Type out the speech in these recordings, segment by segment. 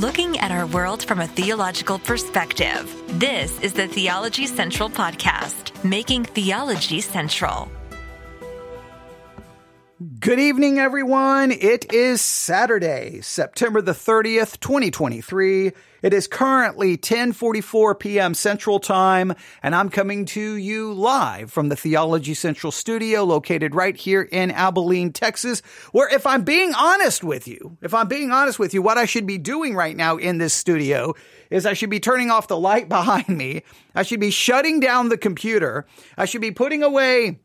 looking at our world from a theological perspective. This is the Theology Central Podcast, making theology central. Good evening, everyone. It is Saturday, September the 30th, 2023. It is currently 1044 p.m. Central Time, and I'm coming to you live from the Theology Central studio located right here in Abilene, Texas, where if I'm being honest with you, if I'm being honest with you, what I should be doing right now in this studio is I should be turning off the light behind me. I should be shutting down the computer. I should be putting away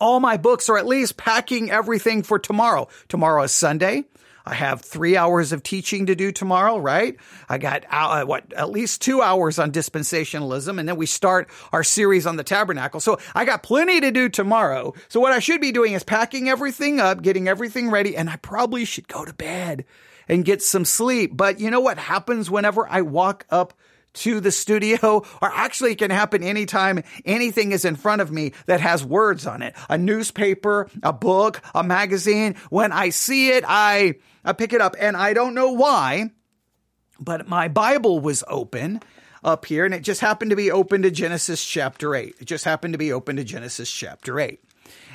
all my books or at least packing everything for tomorrow. Tomorrow is Sunday. I have three hours of teaching to do tomorrow, right? I got uh, what at least two hours on dispensationalism, and then we start our series on the tabernacle. So I got plenty to do tomorrow. So what I should be doing is packing everything up, getting everything ready, and I probably should go to bed and get some sleep. But you know what happens whenever I walk up to the studio, or actually it can happen anytime anything is in front of me that has words on it. A newspaper, a book, a magazine. When I see it, I, I pick it up and I don't know why, but my Bible was open up here and it just happened to be open to Genesis chapter 8. It just happened to be open to Genesis chapter 8.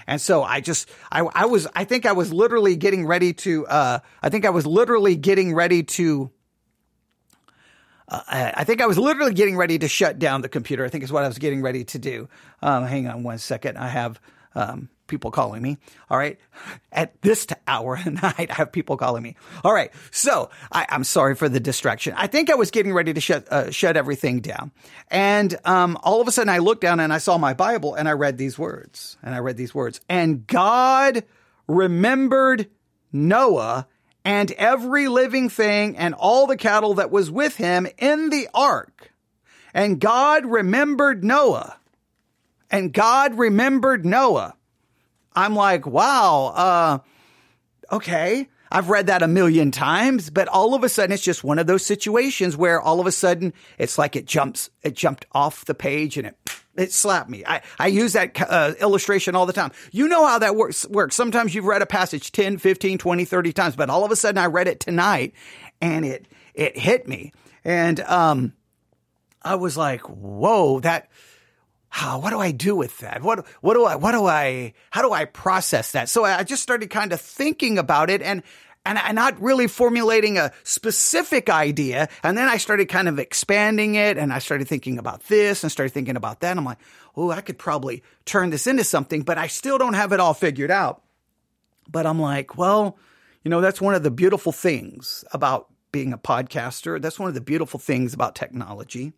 And so I just, I, I was, I think I was literally getting ready to, uh, I think I was literally getting ready to uh, I think I was literally getting ready to shut down the computer. I think is what I was getting ready to do. Um, hang on one second. I have um, people calling me. All right. At this hour of night, I have people calling me. All right. So I, am sorry for the distraction. I think I was getting ready to shut, uh, shut everything down. And, um, all of a sudden I looked down and I saw my Bible and I read these words and I read these words and God remembered Noah and every living thing and all the cattle that was with him in the ark. And God remembered Noah. And God remembered Noah. I'm like, wow, uh, okay. I've read that a million times, but all of a sudden it's just one of those situations where all of a sudden it's like it jumps, it jumped off the page and it it slapped me. I, I use that uh, illustration all the time. You know how that works, works. Sometimes you've read a passage 10, 15, 20, 30 times, but all of a sudden I read it tonight and it, it hit me. And, um, I was like, whoa, that, how, what do I do with that? What, what do I, what do I, how do I process that? So I just started kind of thinking about it and, and, not really formulating a specific idea. And then I started kind of expanding it and I started thinking about this and started thinking about that. And I'm like, oh, I could probably turn this into something, but I still don't have it all figured out. But I'm like, well, you know, that's one of the beautiful things about being a podcaster. That's one of the beautiful things about technology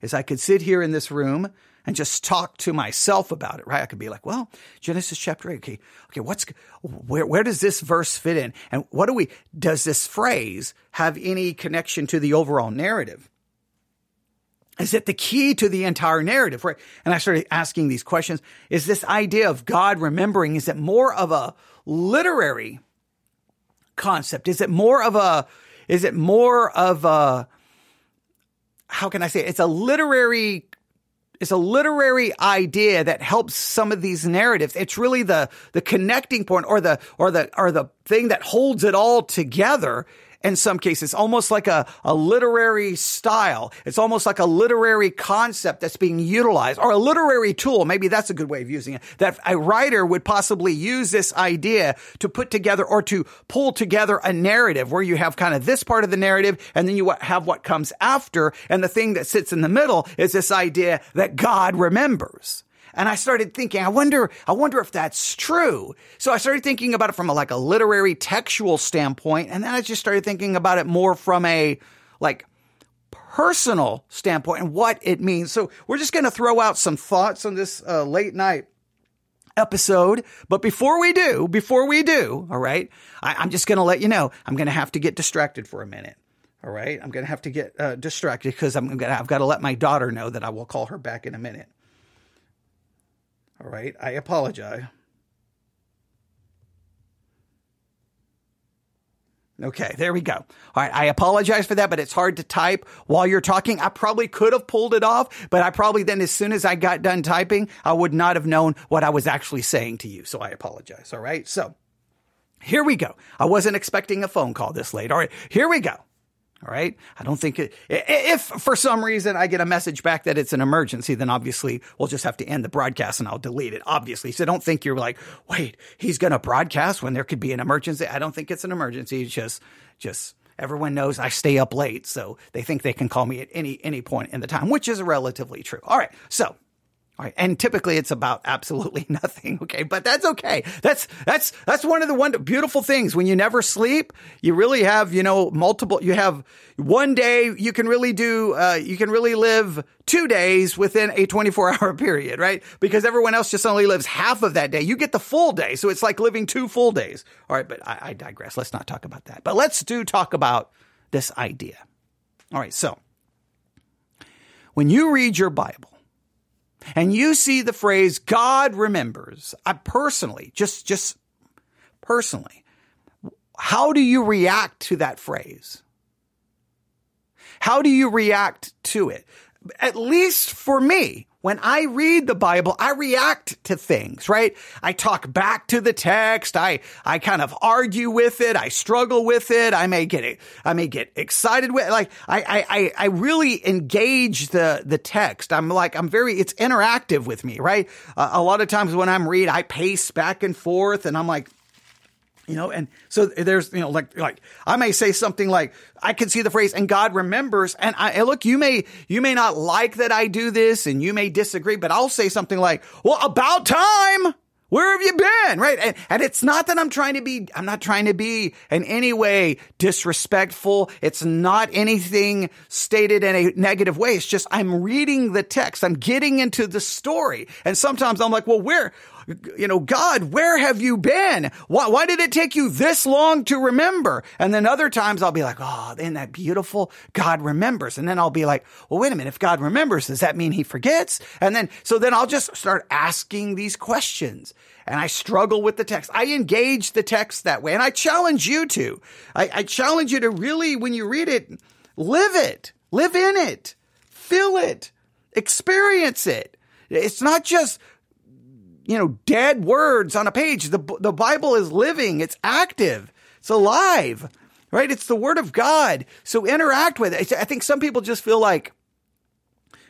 is I could sit here in this room and just talk to myself about it, right? I could be like, well, Genesis chapter 8. Okay. Okay. What's, where, where does this verse fit in? And what do we, does this phrase have any connection to the overall narrative? Is it the key to the entire narrative, right? And I started asking these questions. Is this idea of God remembering, is it more of a literary concept? Is it more of a, is it more of a, how can I say it? It's a literary it's a literary idea that helps some of these narratives. It's really the, the connecting point or the, or the, or the thing that holds it all together in some cases, almost like a, a literary style. It's almost like a literary concept that's being utilized or a literary tool. Maybe that's a good way of using it. That a writer would possibly use this idea to put together or to pull together a narrative where you have kind of this part of the narrative and then you have what comes after. And the thing that sits in the middle is this idea that God remembers. And I started thinking, I wonder, I wonder if that's true. So I started thinking about it from a, like a literary textual standpoint. And then I just started thinking about it more from a like personal standpoint and what it means. So we're just going to throw out some thoughts on this uh, late night episode. But before we do, before we do, all right, I, am just going to let you know I'm going to have to get distracted for a minute. All right, I'm going to have to get uh, distracted because I'm to I've got to let my daughter know that I will call her back in a minute. All right, I apologize. Okay, there we go. All right, I apologize for that, but it's hard to type while you're talking. I probably could have pulled it off, but I probably then, as soon as I got done typing, I would not have known what I was actually saying to you. So I apologize. All right, so Here we go. I wasn't expecting a phone call this late. All right, here we go. All right. I don't think it, if for some reason I get a message back that it's an emergency, then obviously we'll just have to end the broadcast and I'll delete it, obviously. So don't think you're like, wait, he's going to broadcast when there could be an emergency. I don't think it's an emergency. It's just, just everyone knows I stay up late. So they think they can call me at any, any point in the time, which is relatively true. All right. So Right. And typically it's about absolutely nothing. Okay. But that's okay. That's, that's, that's one of the one beautiful things when you never sleep. You really have, you know, multiple, you have one day you can really do, uh, you can really live two days within a 24 hour period, right? Because everyone else just only lives half of that day. You get the full day. So it's like living two full days. All right. But I, I digress. Let's not talk about that. But let's do talk about this idea. All right. So when you read your Bible, and you see the phrase God remembers, I personally, just, just personally, how do you react to that phrase? How do you react to it? At least for me, when I read the Bible, I react to things, right? I talk back to the text. I, I kind of argue with it. I struggle with it. I may get, I may get excited with, like, I, I, I really engage the, the text. I'm like, I'm very, it's interactive with me, right? Uh, a lot of times when I'm read, I pace back and forth and I'm like, you know, and so there's, you know, like, like I may say something like, I can see the phrase, and God remembers. And I, and look, you may, you may not like that I do this and you may disagree, but I'll say something like, well, about time. Where have you been? Right. And, and it's not that I'm trying to be, I'm not trying to be in any way disrespectful. It's not anything stated in a negative way. It's just I'm reading the text. I'm getting into the story. And sometimes I'm like, well, where, you know, God, where have you been? Why, why did it take you this long to remember? And then other times I'll be like, oh, isn't that beautiful? God remembers. And then I'll be like, well, wait a minute. If God remembers, does that mean he forgets? And then, so then I'll just start asking these questions and I struggle with the text. I engage the text that way and I challenge you to. I, I challenge you to really, when you read it, live it, live in it, feel it, experience it. It's not just you know, dead words on a page. The, the Bible is living. It's active. It's alive, right? It's the word of God. So interact with it. I think some people just feel like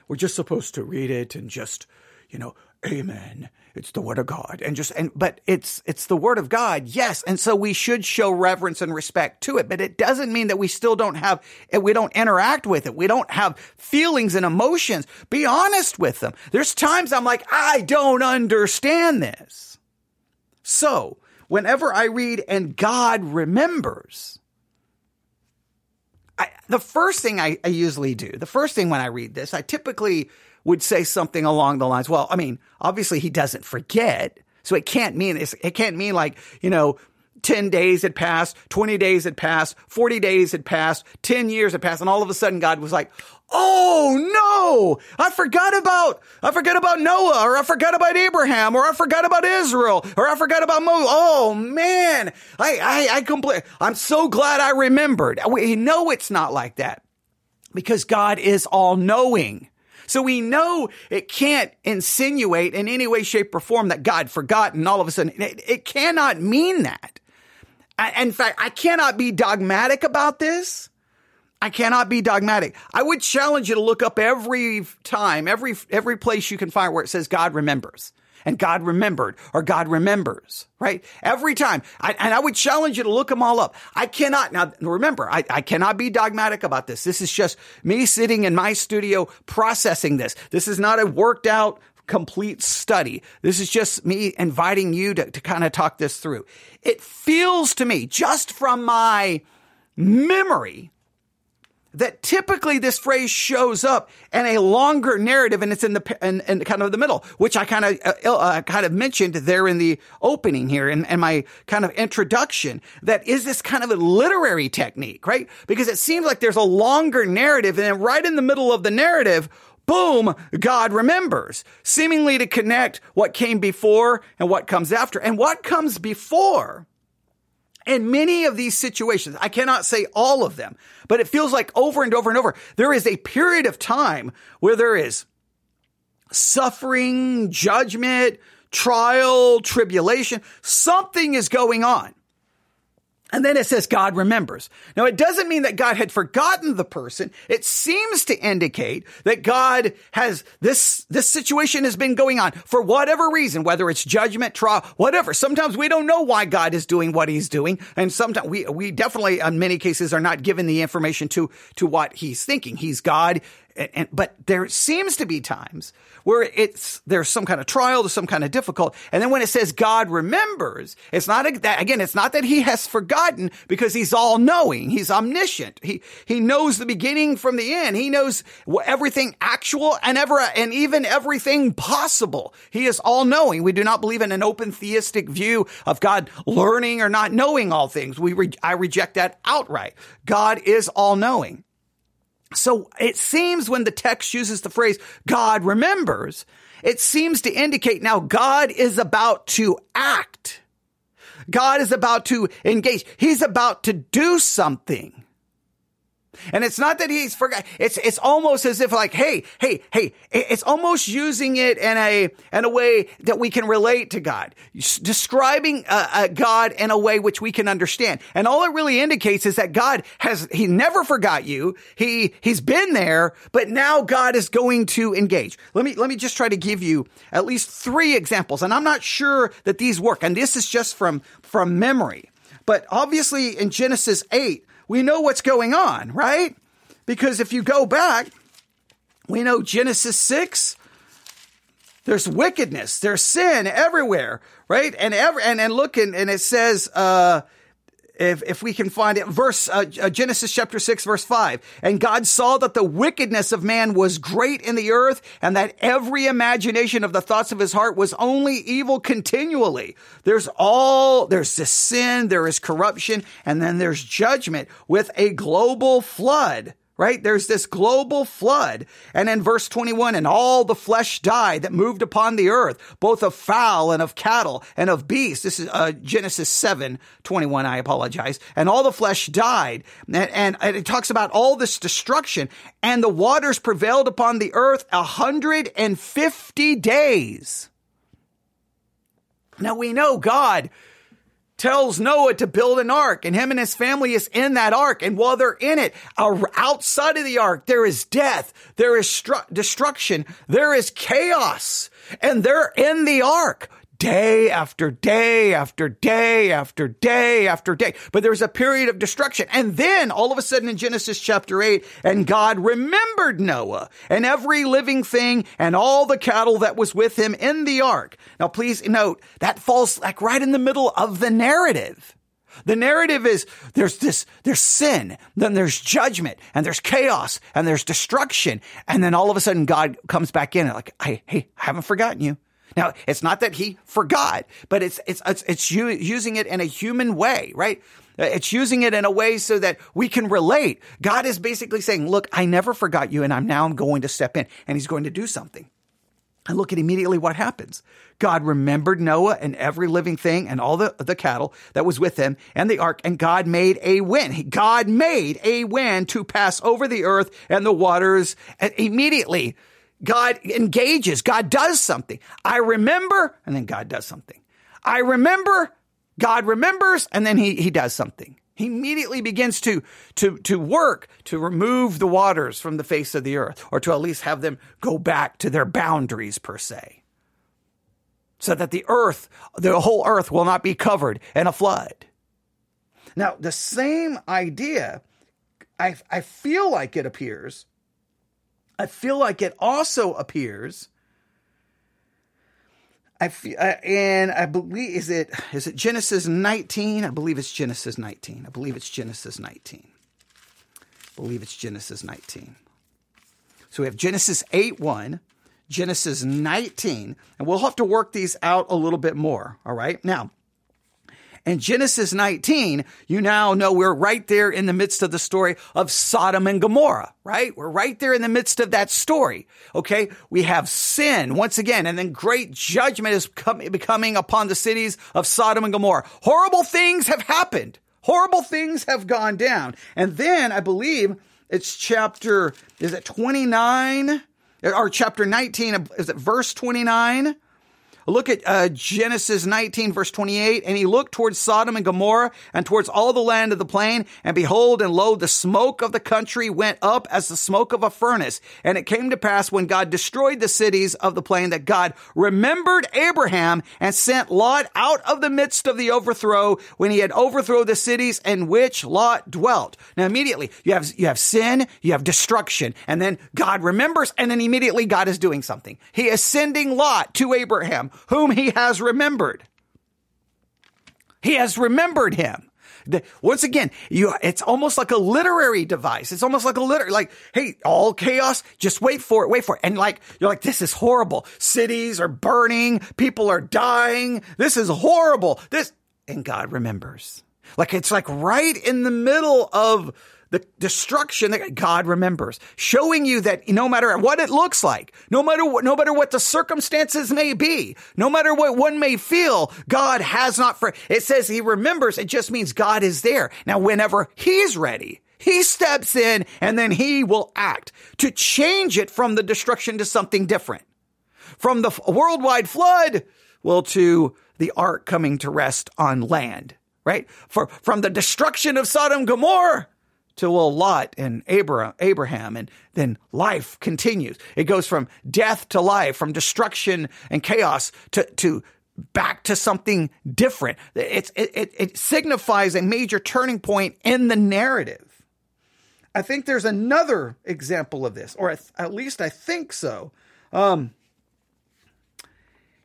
we're just supposed to read it and just, you know, amen. It's the word of God. And just, and, but it's, it's the word of God. Yes. And so we should show reverence and respect to it, but it doesn't mean that we still don't have, we don't interact with it. We don't have feelings and emotions. Be honest with them. There's times I'm like, I don't understand this. So whenever I read and God remembers, I, the first thing I, I usually do, the first thing when I read this, I typically would say something along the lines, well, I mean, obviously he doesn't forget. So it can't mean, it can't mean like, you know, 10 days had passed, 20 days had passed, 40 days had passed, 10 years had passed. And all of a sudden God was like, Oh no! I forgot about, I forgot about Noah, or I forgot about Abraham, or I forgot about Israel, or I forgot about Moses. Oh man! I, I, I complete, I'm so glad I remembered. We know it's not like that because God is all knowing. So we know it can't insinuate in any way, shape, or form that God forgot and all of a sudden it, it cannot mean that. I, in fact, I cannot be dogmatic about this. I cannot be dogmatic. I would challenge you to look up every time, every every place you can find where it says God remembers and God remembered or God remembers, right? Every time. I, and I would challenge you to look them all up. I cannot, now remember, I, I cannot be dogmatic about this. This is just me sitting in my studio processing this. This is not a worked out complete study. This is just me inviting you to, to kind of talk this through. It feels to me, just from my memory, that typically this phrase shows up in a longer narrative and it's in the in, in kind of the middle, which I kind of uh, uh, kind of mentioned there in the opening here and, my kind of introduction. That is this kind of a literary technique, right? Because it seems like there's a longer narrative and then right in the middle of the narrative, boom, God remembers, seemingly to connect what came before and what comes after. And what comes before in many of these situations, I cannot say all of them, but it feels like over and over and over, there is a period of time where there is suffering, judgment, trial, tribulation. Something is going on. And then it says God remembers. Now it doesn't mean that God had forgotten the person. It seems to indicate that God has this, this situation has been going on for whatever reason, whether it's judgment, trial, whatever. Sometimes we don't know why God is doing what he's doing. And sometimes we, we definitely in many cases are not given the information to, to what he's thinking. He's God and, but there seems to be times where it's there's some kind of trial, there's some kind of difficult, and then when it says God remembers, it's not a, that again. It's not that He has forgotten because He's all knowing. He's omniscient. He He knows the beginning from the end. He knows everything actual and ever and even everything possible. He is all knowing. We do not believe in an open theistic view of God learning or not knowing all things. We re, I reject that outright. God is all knowing. So it seems when the text uses the phrase God remembers, it seems to indicate now God is about to act. God is about to engage. He's about to do something. And it's not that he's forgot. It's it's almost as if like, hey, hey, hey. It's almost using it in a in a way that we can relate to God, describing uh, uh, God in a way which we can understand. And all it really indicates is that God has he never forgot you. He he's been there, but now God is going to engage. Let me let me just try to give you at least three examples, and I'm not sure that these work. And this is just from from memory. But obviously in Genesis 8, we know what's going on, right? Because if you go back, we know Genesis 6, there's wickedness, there's sin everywhere, right? And ever and, and look and, and it says uh if, if we can find it, verse uh, uh, Genesis chapter six, verse five. And God saw that the wickedness of man was great in the earth, and that every imagination of the thoughts of his heart was only evil continually. There's all there's this sin, there is corruption, and then there's judgment with a global flood right? There's this global flood. And in verse 21, and all the flesh died that moved upon the earth, both of fowl and of cattle and of beasts. This is uh, Genesis 7, 21. I apologize. And all the flesh died. And, and, and it talks about all this destruction and the waters prevailed upon the earth 150 days. Now we know God tells Noah to build an ark and him and his family is in that ark. And while they're in it, outside of the ark, there is death. There is stru- destruction. There is chaos and they're in the ark day after day after day after day after day. But there was a period of destruction. And then all of a sudden in Genesis chapter 8, and God remembered Noah and every living thing and all the cattle that was with him in the ark. Now please note that falls like right in the middle of the narrative. The narrative is there's this, there's sin, then there's judgment, and there's chaos, and there's destruction. And then all of a sudden God comes back in and like, hey, hey, I haven't forgotten you. Now, it's not that he forgot, but it's, it's, it's, it's using it in a human way, right? It's using it in a way so that we can relate. God is basically saying, look, I never forgot you and I'm now I'm going to step in and he's going to do something. And look at immediately what happens. God remembered Noah and every living thing and all the, the cattle that was with him and the ark, and God made a wind. God made a wind to pass over the earth and the waters. And immediately, God engages. God does something. I remember, and then God does something. I remember, God remembers, and then he, he does something. He immediately begins to, to, to work to remove the waters from the face of the earth, or to at least have them go back to their boundaries, per se. So that the earth, the whole earth will not be covered in a flood. Now, the same idea, I, I feel like it appears I feel like it also appears. I feel, and I believe is it is it Genesis 19? I believe it's Genesis 19. I believe it's Genesis 19. I believe it's Genesis 19. So we have Genesis 8 1, Genesis 19, and we'll have to work these out a little bit more. All right. Now, in Genesis 19, you now know we're right there in the midst of the story of Sodom and Gomorrah, right? We're right there in the midst of that story. Okay. We have sin once again, and then great judgment is coming upon the cities of Sodom and Gomorrah. Horrible things have happened. Horrible things have gone down. And then I believe it's chapter, is it 29 or chapter 19? Is it verse 29? Look at uh, Genesis 19 verse 28. And he looked towards Sodom and Gomorrah and towards all the land of the plain. And behold, and lo, the smoke of the country went up as the smoke of a furnace. And it came to pass when God destroyed the cities of the plain that God remembered Abraham and sent Lot out of the midst of the overthrow when he had overthrown the cities in which Lot dwelt. Now immediately you have, you have sin, you have destruction, and then God remembers, and then immediately God is doing something. He is sending Lot to Abraham, whom he has remembered. He has remembered him. Once again, you, it's almost like a literary device. It's almost like a literary, like, hey, all chaos, just wait for it, wait for it. And like, you're like, this is horrible. Cities are burning. People are dying. This is horrible. This, and God remembers. Like, it's like right in the middle of the destruction that God remembers, showing you that no matter what it looks like, no matter what, no matter what the circumstances may be, no matter what one may feel, God has not for, it says he remembers. It just means God is there. Now, whenever he's ready, he steps in and then he will act to change it from the destruction to something different. From the worldwide flood, well, to the ark coming to rest on land, right? For, from the destruction of Sodom Gomorrah to a Lot and Abraham, and then life continues. It goes from death to life, from destruction and chaos to, to back to something different. It's, it, it, it signifies a major turning point in the narrative. I think there's another example of this, or at least I think so. Um,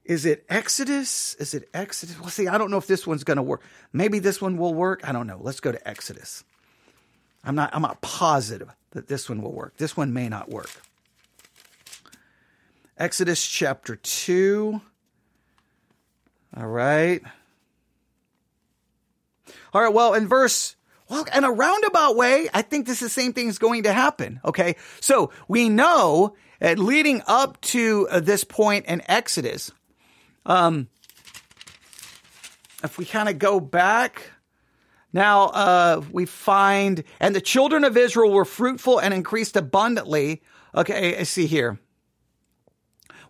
is it Exodus? Is it Exodus? Well, see, I don't know if this one's going to work. Maybe this one will work. I don't know. Let's go to Exodus. I'm not, I'm not positive that this one will work. This one may not work. Exodus chapter 2. All right. All right, well, in verse, well, in a roundabout way, I think this is the same thing is going to happen. Okay. So we know that leading up to uh, this point in Exodus, um, if we kind of go back, now uh, we find, and the children of Israel were fruitful and increased abundantly. Okay, I see here.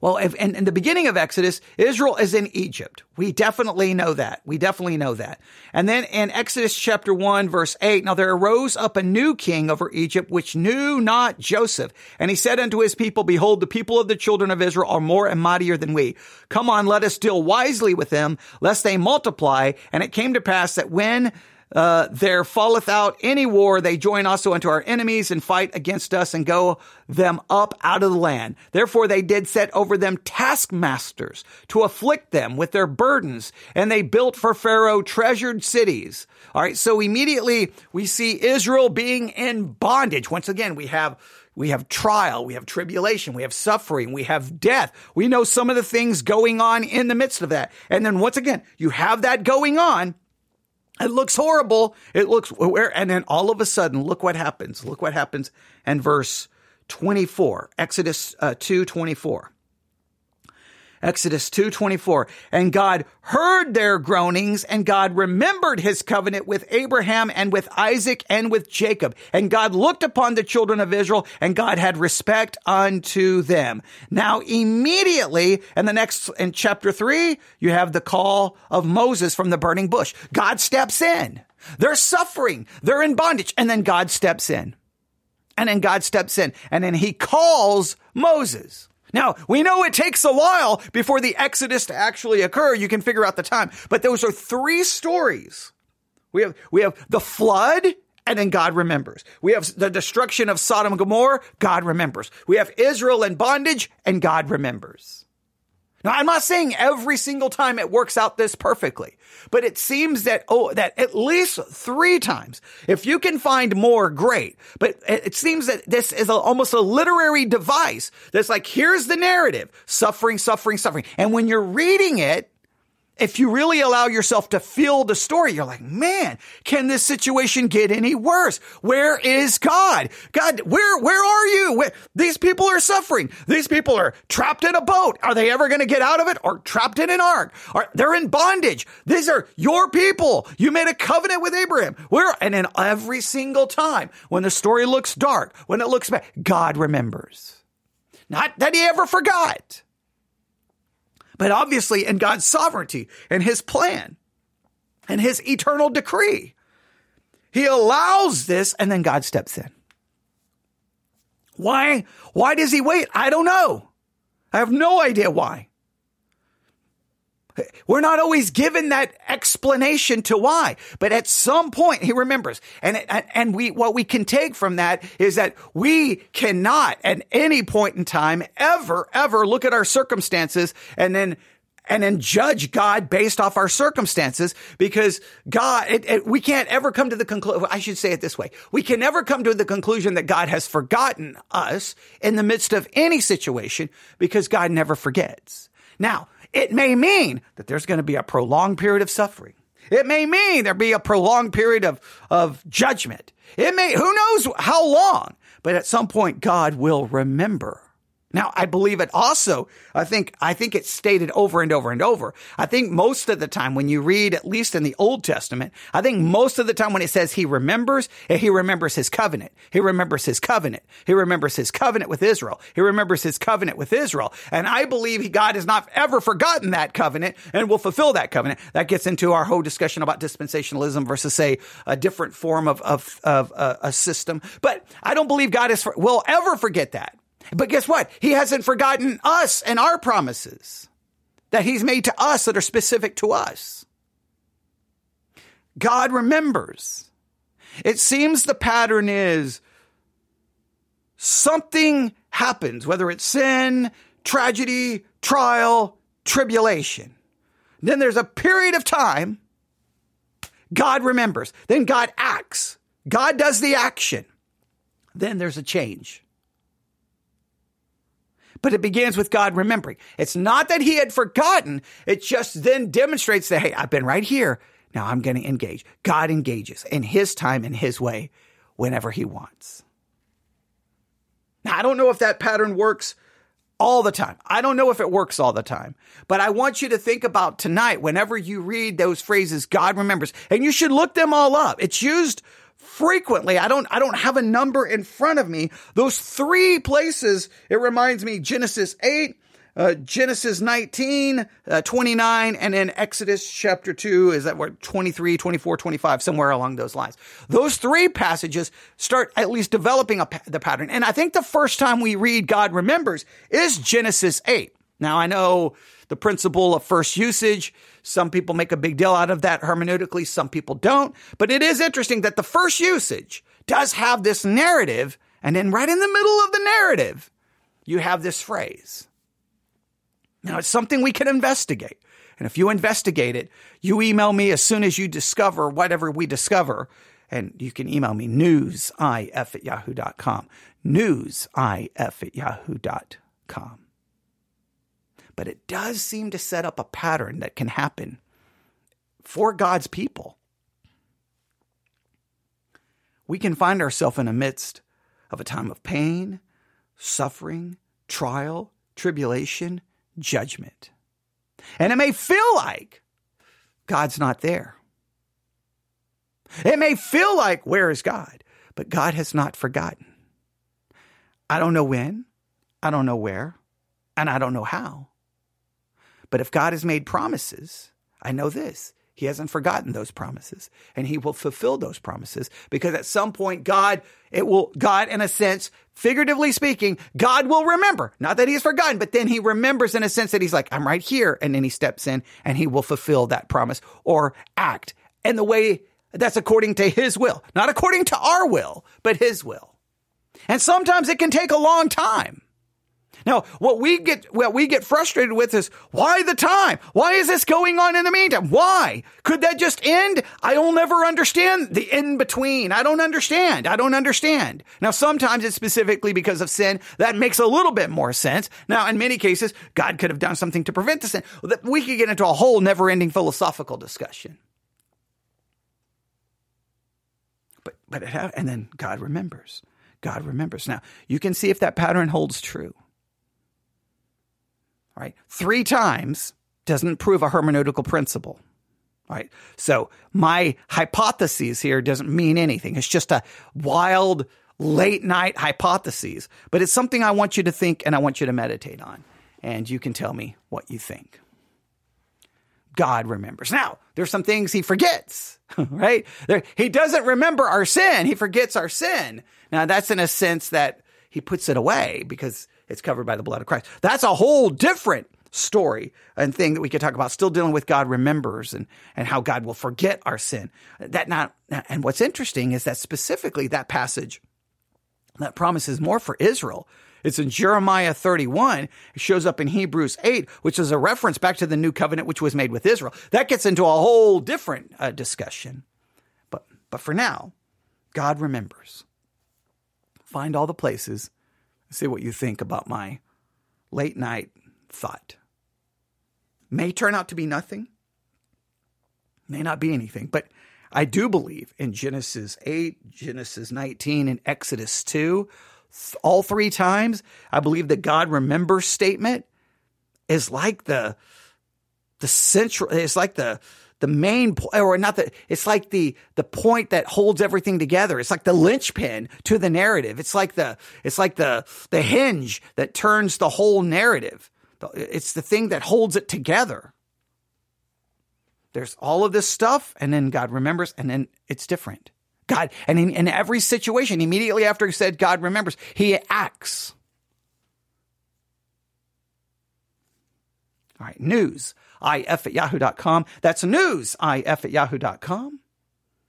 Well, if, in, in the beginning of Exodus, Israel is in Egypt. We definitely know that. We definitely know that. And then in Exodus chapter 1, verse 8, now there arose up a new king over Egypt, which knew not Joseph. And he said unto his people, Behold, the people of the children of Israel are more and mightier than we. Come on, let us deal wisely with them, lest they multiply. And it came to pass that when uh, there falleth out any war, they join also unto our enemies and fight against us and go them up out of the land. Therefore they did set over them taskmasters to afflict them with their burdens, and they built for Pharaoh treasured cities. All right, so immediately we see Israel being in bondage. Once again, we have we have trial, we have tribulation, we have suffering, we have death. We know some of the things going on in the midst of that. And then once again, you have that going on. It looks horrible. It looks where, and then all of a sudden, look what happens. Look what happens And verse 24, Exodus uh, 2 24. Exodus 2:24 and God heard their groanings and God remembered his covenant with Abraham and with Isaac and with Jacob and God looked upon the children of Israel and God had respect unto them. Now immediately in the next in chapter 3 you have the call of Moses from the burning bush. God steps in. They're suffering. They're in bondage and then God steps in. And then God steps in and then he calls Moses. Now, we know it takes a while before the Exodus to actually occur. You can figure out the time, but those are three stories. We have, we have the flood and then God remembers. We have the destruction of Sodom and Gomorrah. God remembers. We have Israel in bondage and God remembers. Now, I'm not saying every single time it works out this perfectly, but it seems that, oh, that at least three times, if you can find more, great. But it seems that this is a, almost a literary device that's like, here's the narrative, suffering, suffering, suffering. And when you're reading it, if you really allow yourself to feel the story, you're like, man, can this situation get any worse? Where is God? God, where, where are you? Where, these people are suffering. These people are trapped in a boat. Are they ever going to get out of it or trapped in an ark? Are, they're in bondage. These are your people. You made a covenant with Abraham. Where, and then every single time when the story looks dark, when it looks bad, God remembers. Not that he ever forgot But obviously in God's sovereignty and his plan and his eternal decree, he allows this and then God steps in. Why? Why does he wait? I don't know. I have no idea why. We're not always given that explanation to why, but at some point he remembers. And, and we, what we can take from that is that we cannot at any point in time ever, ever look at our circumstances and then and then judge God based off our circumstances because God, it, it, we can't ever come to the conclusion. I should say it this way. We can never come to the conclusion that God has forgotten us in the midst of any situation because God never forgets. Now, it may mean that there's going to be a prolonged period of suffering. It may mean there'll be a prolonged period of, of judgment. It may, who knows how long, but at some point God will remember now, I believe it also, I think, I think it's stated over and over and over. I think most of the time when you read, at least in the Old Testament, I think most of the time when it says he remembers, eh, he remembers his covenant. He remembers his covenant. He remembers his covenant with Israel. He remembers his covenant with Israel. And I believe God has not ever forgotten that covenant and will fulfill that covenant. That gets into our whole discussion about dispensationalism versus say a different form of, of, of uh, a system. But I don't believe God is, will ever forget that. But guess what? He hasn't forgotten us and our promises that he's made to us that are specific to us. God remembers. It seems the pattern is something happens, whether it's sin, tragedy, trial, tribulation. Then there's a period of time. God remembers. Then God acts. God does the action. Then there's a change but it begins with God remembering. It's not that he had forgotten. It just then demonstrates that, hey, I've been right here. Now I'm going to engage. God engages in his time, in his way, whenever he wants. Now, I don't know if that pattern works all the time. I don't know if it works all the time, but I want you to think about tonight whenever you read those phrases, God remembers, and you should look them all up. It's used frequently. I don't, I don't have a number in front of me. Those three places, it reminds me Genesis 8, uh, Genesis 19, uh, 29, and then Exodus chapter 2, is that what, 23, 24, 25, somewhere along those lines. Those three passages start at least developing a, the pattern. And I think the first time we read God remembers is Genesis 8. Now I know the principle of first usage. Some people make a big deal out of that hermeneutically, some people don't. But it is interesting that the first usage does have this narrative, and then right in the middle of the narrative, you have this phrase. Now, it's something we can investigate. And if you investigate it, you email me as soon as you discover whatever we discover. And you can email me newsif at yahoo.com. Newsif at yahoo.com but it does seem to set up a pattern that can happen for God's people. We can find ourselves in the midst of a time of pain, suffering, trial, tribulation, judgment. And it may feel like God's not there. It may feel like, where is God? But God has not forgotten. I don't know when, I don't know where, and I don't know how. But if God has made promises, I know this. He hasn't forgotten those promises and he will fulfill those promises because at some point God, it will, God in a sense, figuratively speaking, God will remember. Not that he has forgotten, but then he remembers in a sense that he's like, I'm right here. And then he steps in and he will fulfill that promise or act in the way that's according to his will, not according to our will, but his will. And sometimes it can take a long time. Now, what we get, what we get frustrated with is why the time? Why is this going on in the meantime? Why? Could that just end? I'll never understand the in between. I don't understand. I don't understand. Now, sometimes it's specifically because of sin. That makes a little bit more sense. Now, in many cases, God could have done something to prevent the sin. We could get into a whole never ending philosophical discussion. But, but it, and then God remembers. God remembers. Now, you can see if that pattern holds true right? Three times doesn't prove a hermeneutical principle. Right. So my hypothesis here doesn't mean anything. It's just a wild late night hypothesis, but it's something I want you to think and I want you to meditate on. and you can tell me what you think. God remembers. Now, there's some things he forgets, right? There, he doesn't remember our sin. He forgets our sin. Now, that's in a sense that he puts it away because it's covered by the blood of Christ. That's a whole different story and thing that we could talk about. Still dealing with God remembers and, and how God will forget our sin. That not, and what's interesting is that specifically that passage that promises more for Israel it's in Jeremiah 31. It shows up in Hebrews 8, which is a reference back to the new covenant which was made with Israel. That gets into a whole different uh, discussion. But, but for now, God remembers. Find all the places, see what you think about my late night thought. May turn out to be nothing, may not be anything, but I do believe in Genesis 8, Genesis 19, and Exodus 2 all three times. I believe that God remembers statement is like the the central. It's like the the main point, or not the. It's like the the point that holds everything together. It's like the linchpin to the narrative. It's like the it's like the the hinge that turns the whole narrative. It's the thing that holds it together. There's all of this stuff, and then God remembers, and then it's different. God, and in, in every situation, immediately after he said God remembers, he acts. All right, news, if at yahoo.com. That's news, if at yahoo.com.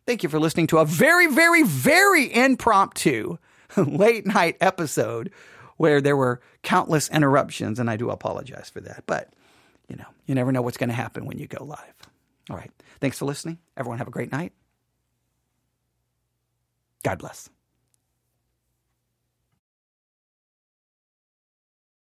Thank you for listening to a very, very, very impromptu late night episode where there were countless interruptions, and I do apologize for that. But, you know, you never know what's going to happen when you go live. All right. Thanks for listening. Everyone have a great night. God bless.